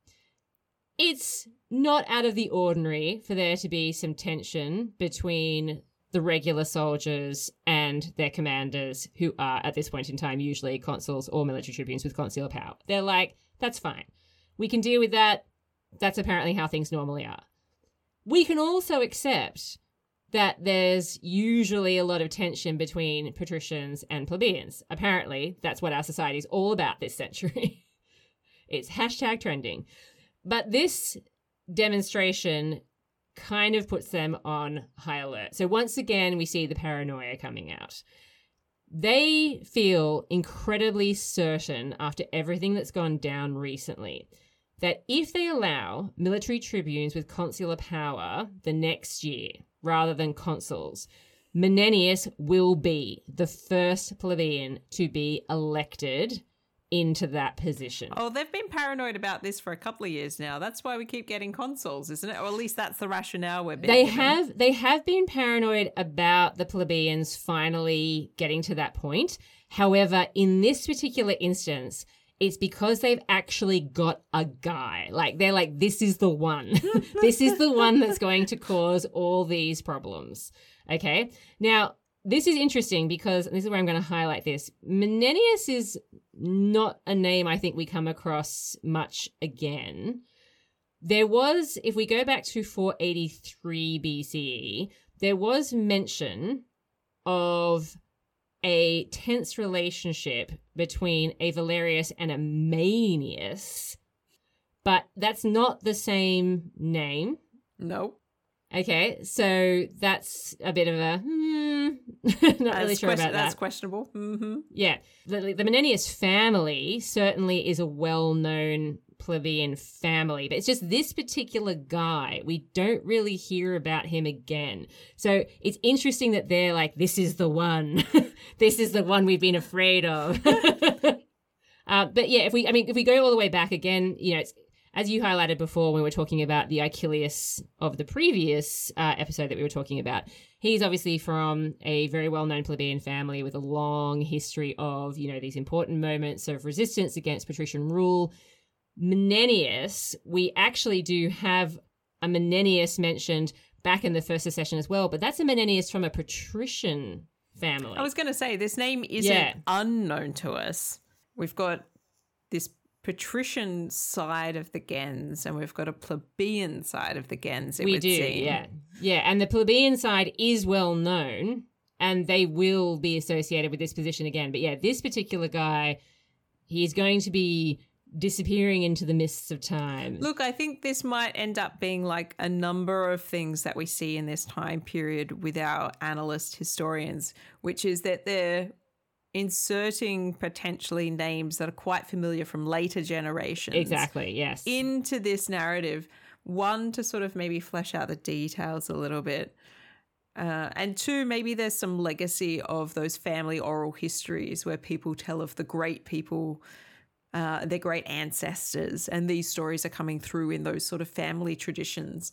it's not out of the ordinary for there to be some tension between the regular soldiers and their commanders, who are at this point in time usually consuls or military tribunes with consular power. They're like, that's fine. We can deal with that. That's apparently how things normally are. We can also accept that there's usually a lot of tension between patricians and plebeians. Apparently, that's what our society is all about this century. <laughs> it's hashtag trending. But this demonstration kind of puts them on high alert. So once again, we see the paranoia coming out. They feel incredibly certain after everything that's gone down recently that if they allow military tribunes with consular power the next year rather than consuls, Menenius will be the first plebeian to be elected into that position. Oh, they've been paranoid about this for a couple of years now. That's why we keep getting consuls, isn't it? Or at least that's the rationale we're being they given. have they have been paranoid about the plebeians finally getting to that point. However, in this particular instance, it's because they've actually got a guy. Like they're like, this is the one. <laughs> this is the one that's going to cause all these problems. Okay. Now, this is interesting because this is where I'm going to highlight this. Menenius is not a name I think we come across much again. There was, if we go back to 483 BCE, there was mention of a tense relationship between a Valerius and a Manius, but that's not the same name. Nope. Okay, so that's a bit of a hmm, <laughs> not really That's sure ques- about that. That's questionable. Mm-hmm. Yeah, the, the Menenius family certainly is a well-known plebeian family, but it's just this particular guy. We don't really hear about him again. So it's interesting that they're like, this is the one. <laughs> this is the one we've been afraid of. <laughs> uh, but yeah, if we, I mean, if we go all the way back again, you know, it's, as you highlighted before when we were talking about the Achilles of the previous uh, episode that we were talking about, he's obviously from a very well-known plebeian family with a long history of, you know, these important moments of resistance against patrician rule. Menenius, we actually do have a Menenius mentioned back in the first secession as well, but that's a Menenius from a patrician family. I was going to say this name isn't Yeah. unknown to us. We've got this patrician side of the Gens, and we've got a plebeian side of the Gens. It we would do, seem. yeah, yeah. And the plebeian side is well known, and they will be associated with this position again. But yeah, this particular guy, he's going to be disappearing into the mists of time. Look, I think this might end up being like a number of things that we see in this time period with our annalist historians, which is that they're inserting potentially names that are quite familiar from later generations. Exactly, yes. Into this narrative. One, to sort of maybe flesh out the details a little bit. Uh, and two, maybe there's some legacy of those family oral histories where people tell of the great people, uh, their great ancestors, and these stories are coming through in those sort of family traditions.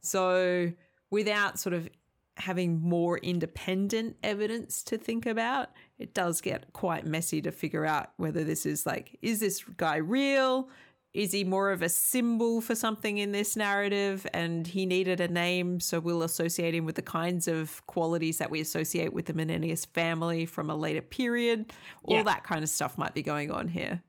So, without sort of having more independent evidence to think about, it does get quite messy to figure out whether this is like, is this guy real? Is he more of a symbol for something in this narrative and he needed a name, so we'll associate him with the kinds of qualities that we associate with the Menenius family from a later period? All Yeah. that kind of stuff might be going on here.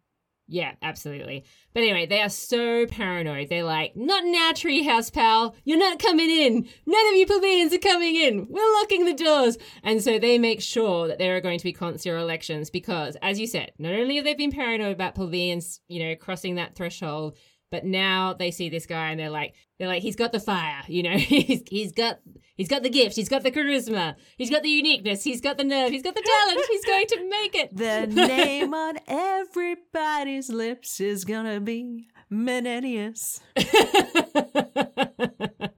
Yeah, absolutely. But anyway, they are so paranoid. They're like, not in our treehouse, pal. You're not coming in. None of you plebeians are coming in. We're locking the doors. And so they make sure that there are going to be consular elections because, as you said, not only have they been paranoid about plebeians, you know, crossing that threshold, but now they see this guy and they're like, they're like, he's got the fire, you know, <laughs> he's, he's got, he's got the gift, he's got the charisma, he's got the uniqueness, he's got the nerve, he's got the talent, he's going to make it. The <laughs> name on everybody's lips is gonna be Menenius. <laughs>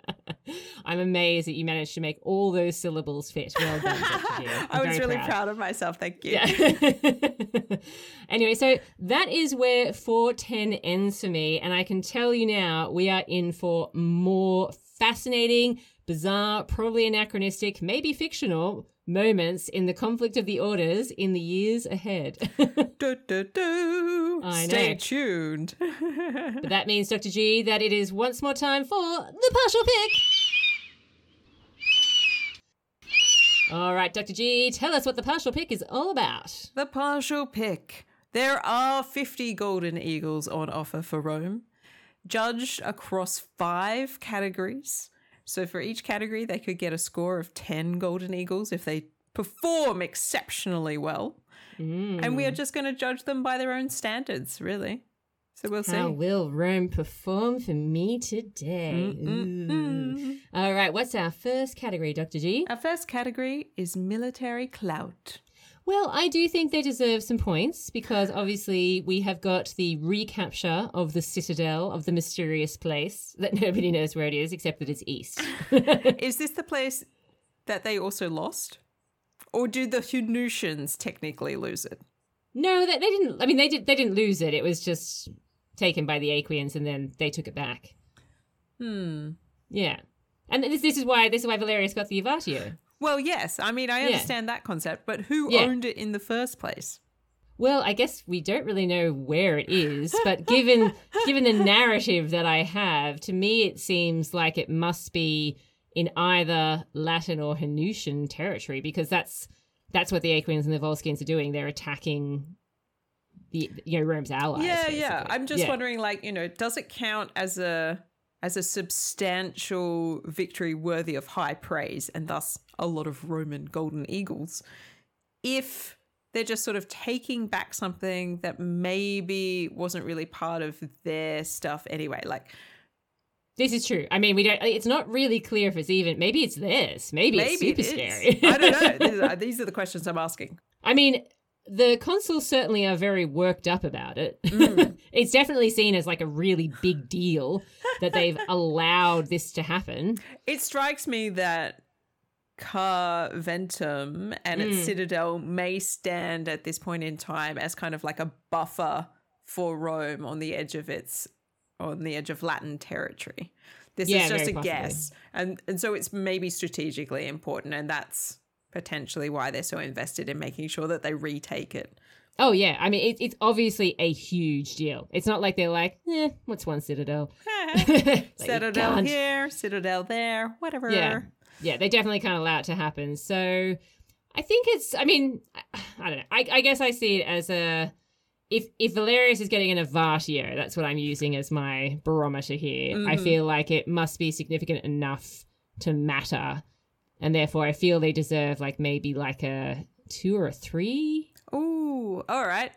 I'm amazed that you managed to make all those syllables fit. Well done, Dr. <laughs> G. I'm I was really proud. of myself. Thank you. Yeah. <laughs> anyway, so that is where 410 ends for me. And I can tell you now, we are in for more fascinating, bizarre, probably anachronistic, maybe fictional moments in the conflict of the orders in the years ahead. <laughs> Do, do, do. I Stay know. tuned. <laughs> but that means, Dr. G, that it is once more time for the partial pick. All right, Dr. G, tell us what the partial pick is all about. the partial pick. There are 50 golden eagles on offer for Rome, judged across five categories. So for each category, they could get a score of 10 golden eagles if they perform exceptionally well. And we are mm. just going to judge them by their own standards, really. So we'll see. How will Rome perform for me today? Ooh. All right, what's our first category, Dr. G? Our first category is military clout. Well, I do think they deserve some points because obviously we have got the recapture of the citadel of the mysterious place that <laughs> nobody knows where it is except that it's east. <laughs> Is this the place that they also lost? Or do the Hernicians technically lose it? no, they, they didn't. I mean, they did. They didn't lose it. It was just taken by the Aequians, and then they took it back. Hmm. Yeah, and this, this is why this is why Valerius got the Ovatio. Well, yes. I mean, I Yeah. understand that concept, but who Yeah. owned it in the first place? Well, I guess we don't really know where it is, but given <laughs> given the narrative that I have, to me it seems like it must be in either Latin or Hernician territory because that's that's what the Aequians and the Volscians are doing. They're attacking the you know Rome's allies. yeah, yeah. I'm just Yeah. wondering, like, you know, does it count as a as a substantial victory worthy of high praise and thus a lot of Roman golden eagles if they're just sort of taking back something that maybe wasn't really part of their stuff anyway? Like, This is true. I mean, we don't. It's not really clear if it's even. Maybe it's this. Maybe, it's super it scary. I don't know. <laughs> These are, these are the questions I'm asking. I mean, the consuls certainly are very worked up about it. Mm. <laughs> it's definitely seen as like a really big deal that they've <laughs> allowed this to happen. It strikes me that Carventum and its Mm. citadel may stand at this point in time as kind of like a buffer for Rome on the edge of its on the edge of Latin territory. This Yeah, is just a possibly. guess. And and so it's maybe strategically important and that's potentially why they're so invested in making sure that they retake it. Oh yeah, I mean it, it's obviously a huge deal. It's not like they're like, eh, what's one citadel? <laughs> Like, <laughs> Citadel here, citadel there, whatever. Yeah, yeah, they definitely can't allow it to happen. So I think it's. I mean, I, I don't know. I, I guess I see it as a. If if Valerius is getting an ovatio, that's what I'm using as my barometer here. I Mhm. feel like it must be significant enough to matter, and therefore I feel they deserve like maybe like a two or a three. Ooh, all right.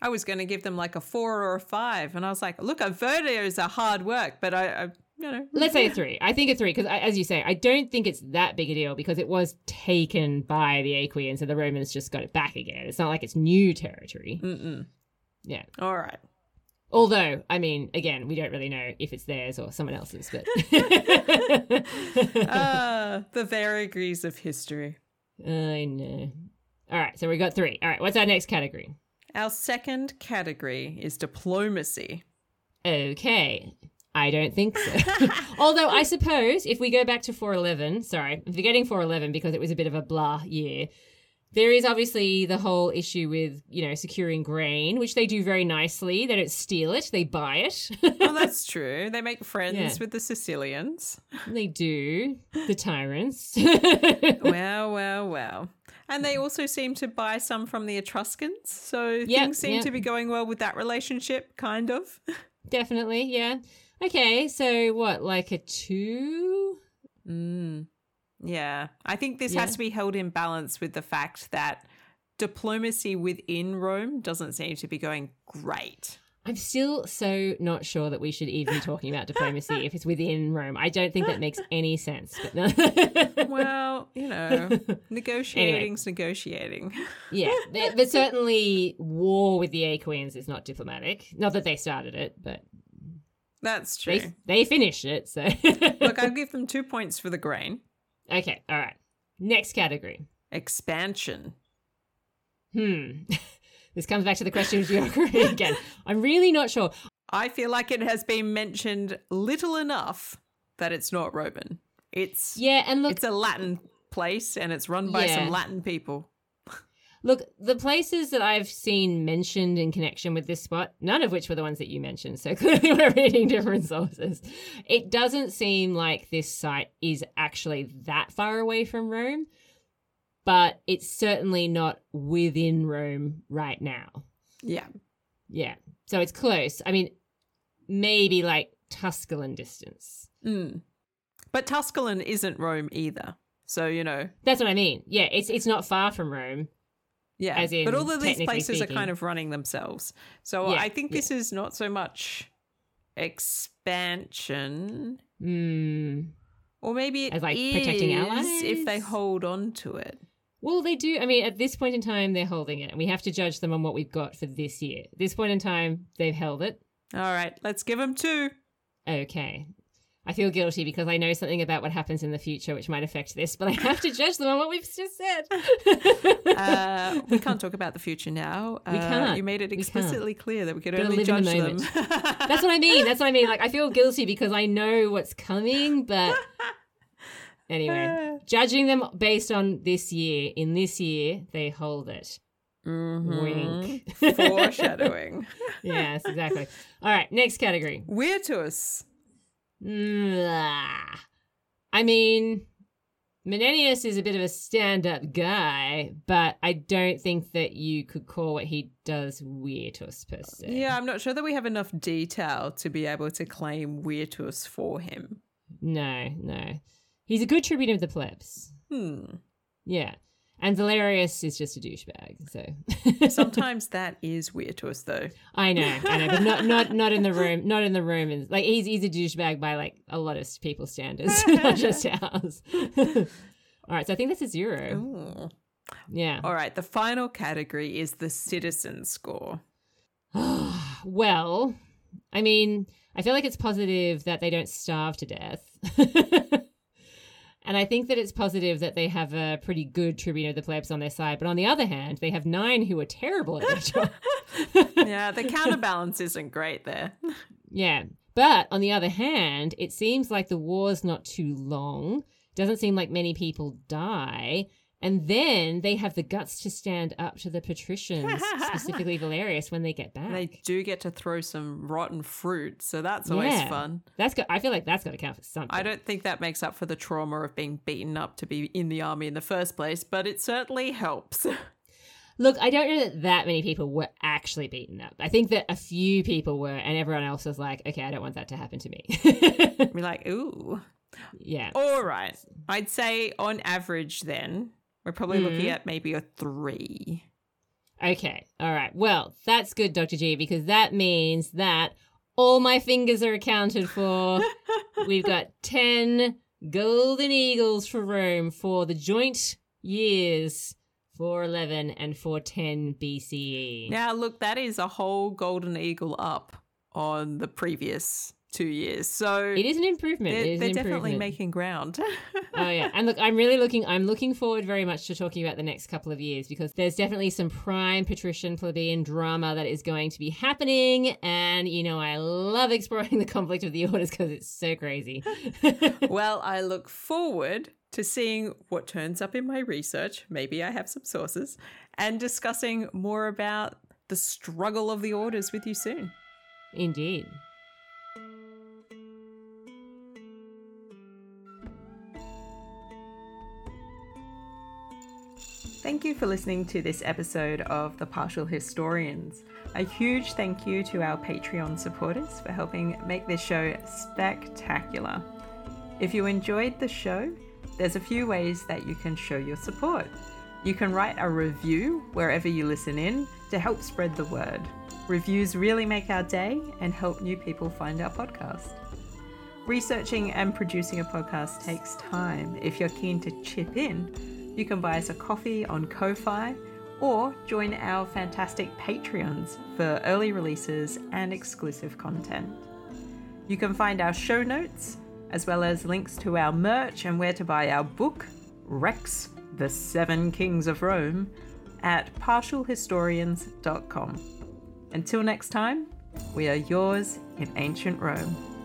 I was going to give them like a four or a five, and I was like, look, Vertios are hard work, but I, I you know, Let's say a three. I think a three because, as you say, I don't think it's that big a deal because it was taken by the Aequians, so the Romans just got it back again. It's not like it's new territory. Mm-mm. Yeah. All right. Although, I mean, again, we don't really know if it's theirs or someone else's, but <laughs> <laughs> Ah, the vagaries of history. I know. All right, so we got three. All right, what's our next category? Our second category is diplomacy. Okay. I don't think so. <laughs> Although I suppose if we go back to 411, sorry, I'm forgetting 411 because it was a bit of a blah year. There is obviously the whole issue with, you know, securing grain, which they do very nicely. They don't steal it, they buy it. <laughs> Well, that's <laughs> true. They make friends Yeah. with the Sicilians. they do. The tyrants. wow, wow, wow. And they also seem to buy some from the Etruscans. So Yep, things seem yep. to be going well with that relationship, kind of. <laughs> Definitely, yeah. Okay, so what, like a two? Mm. Yeah. I think this Yeah. has to be held in balance with the fact that diplomacy within Rome doesn't seem to be going great. I'm still so not sure that we should even be talking about diplomacy if it's within Rome. I don't think that makes any sense. No. <laughs> Well, you know, <laughs> negotiating's negotiating. yeah, <laughs> but certainly war with the Aequians is not diplomatic. Not that they started it, but That's true. they they finished it. So Look, I'll give them two points for the grain. Okay, all right. Next category. Expansion. Hmm. <laughs> this comes back to the question of geography <laughs> again. I'm really not sure. I feel like it has been mentioned little enough that it's not Roman. It's Yeah, and look, it's a Latin place and it's run by some Latin people. Look, the places that I've seen mentioned in connection with this spot, none of which were the ones that you mentioned. So <laughs> clearly we're reading different sources. It doesn't seem like this site is actually that far away from Rome, but it's certainly not within Rome right now. Yeah. Yeah. So it's close. I mean, maybe like Tusculan distance. Mm. But Tusculum isn't Rome either. So, you know, That's what I mean. Yeah, it's it's not far from Rome. Yeah. In, but all of these places speaking. are kind of running themselves. So Yeah, I think this is not so much expansion. Hmm. Or maybe it As, like, protecting is if they hold on to it. Well, they do. I mean, at this point in time, they're holding it, and we have to judge them on what we've got for this year. At this point in time, they've held it. All right, let's give them two. Okay. I feel guilty because I know something about what happens in the future which might affect this, but I have to judge them on what we've just said. <laughs> Uh, we <laughs> can't talk about the future now. Uh, We can't. You made it explicitly clear that we could only judge the them. <laughs> That's what I mean. That's what I mean. Like, I feel guilty because I know what's coming, but anyway, judging them based on this year, in this year, they hold it. Mhm. Wink. Foreshadowing. Yes, exactly. All right, next category. Virtus. I mean, Menenius is a bit of a stand up guy, but I don't think that you could call what he does Virtus per se. Yeah, I'm not sure that we have enough detail to be able to claim Virtus for him. No, no. He's a good tribune of the plebs. Hmm. Yeah. And Valerius is just a douchebag, so <laughs> Sometimes that is Virtus, though. I know, I know, but not not not in the <laughs> room, not in the Romans. Like he's he's a douchebag by like a lot of people's standards, <laughs> not just ours. All right, so I think that's a zero. Ooh. Yeah. All right, the final category is the citizen score. <sighs> well, I mean, I feel like it's positive that they don't starve to death. And I think that it's positive that they have a pretty good tribune of the plebs on their side. But on the other hand, they have nine who are terrible at their job. <laughs> yeah, the counterbalance isn't great there. yeah. But on the other hand, it seems like the war's not too long. Doesn't seem like many people die. And then they have the guts to stand up to the patricians, <laughs> specifically Valerius, when they get back. They do get to throw some rotten fruit, so that's always Yeah. fun. That's got. I feel like that's got to count for something. I don't think that makes up for the trauma of being beaten up to be in the army in the first place, but it certainly helps. <laughs> Look, I don't know that that many people were actually beaten up. I think that a few people were, and everyone else was like, "Okay, I don't want that to happen to me." Be like, ooh. <laughs> yeah. All right. I'd say on average, then, we're probably looking Mhm. at maybe a three. Okay. All right. Well, that's good, Dr. G, because that means that all my fingers are accounted for. <laughs> We've got 10 golden eagles for Rome for the joint years 411 and 410 BCE. Now, look, that is a whole golden eagle up on the previous two years. So it is an improvement. They're, is they're an definitely improvement. making ground. <laughs> oh yeah, and look, I'm really looking. I'm looking forward very much to talking about the next couple of years because there's definitely some prime patrician plebeian drama that is going to be happening, and you know I love exploring <laughs> the conflict of the orders because it's so crazy. <laughs> well, I look forward to seeing what turns up in my research. Maybe I have some sources, and discussing more about the struggle of the orders with you soon. Indeed. Thank you for listening to this episode of The Partial Historians. A huge thank you to our Patreon supporters for helping make this show spectacular. If you enjoyed the show, there's a few ways that you can show your support. You can write a review wherever you listen in to help spread the word. Reviews really make our day and help new people find our podcast. Researching and producing a podcast takes time. If you're keen to chip in, you can buy us a coffee on Ko-Fi or join our fantastic Patreons for early releases and exclusive content. You can find our show notes as well as links to our merch and where to buy our book, Rex, The Seven Kings of Rome, at partialhistorians.com. Until next time, we are yours in ancient Rome.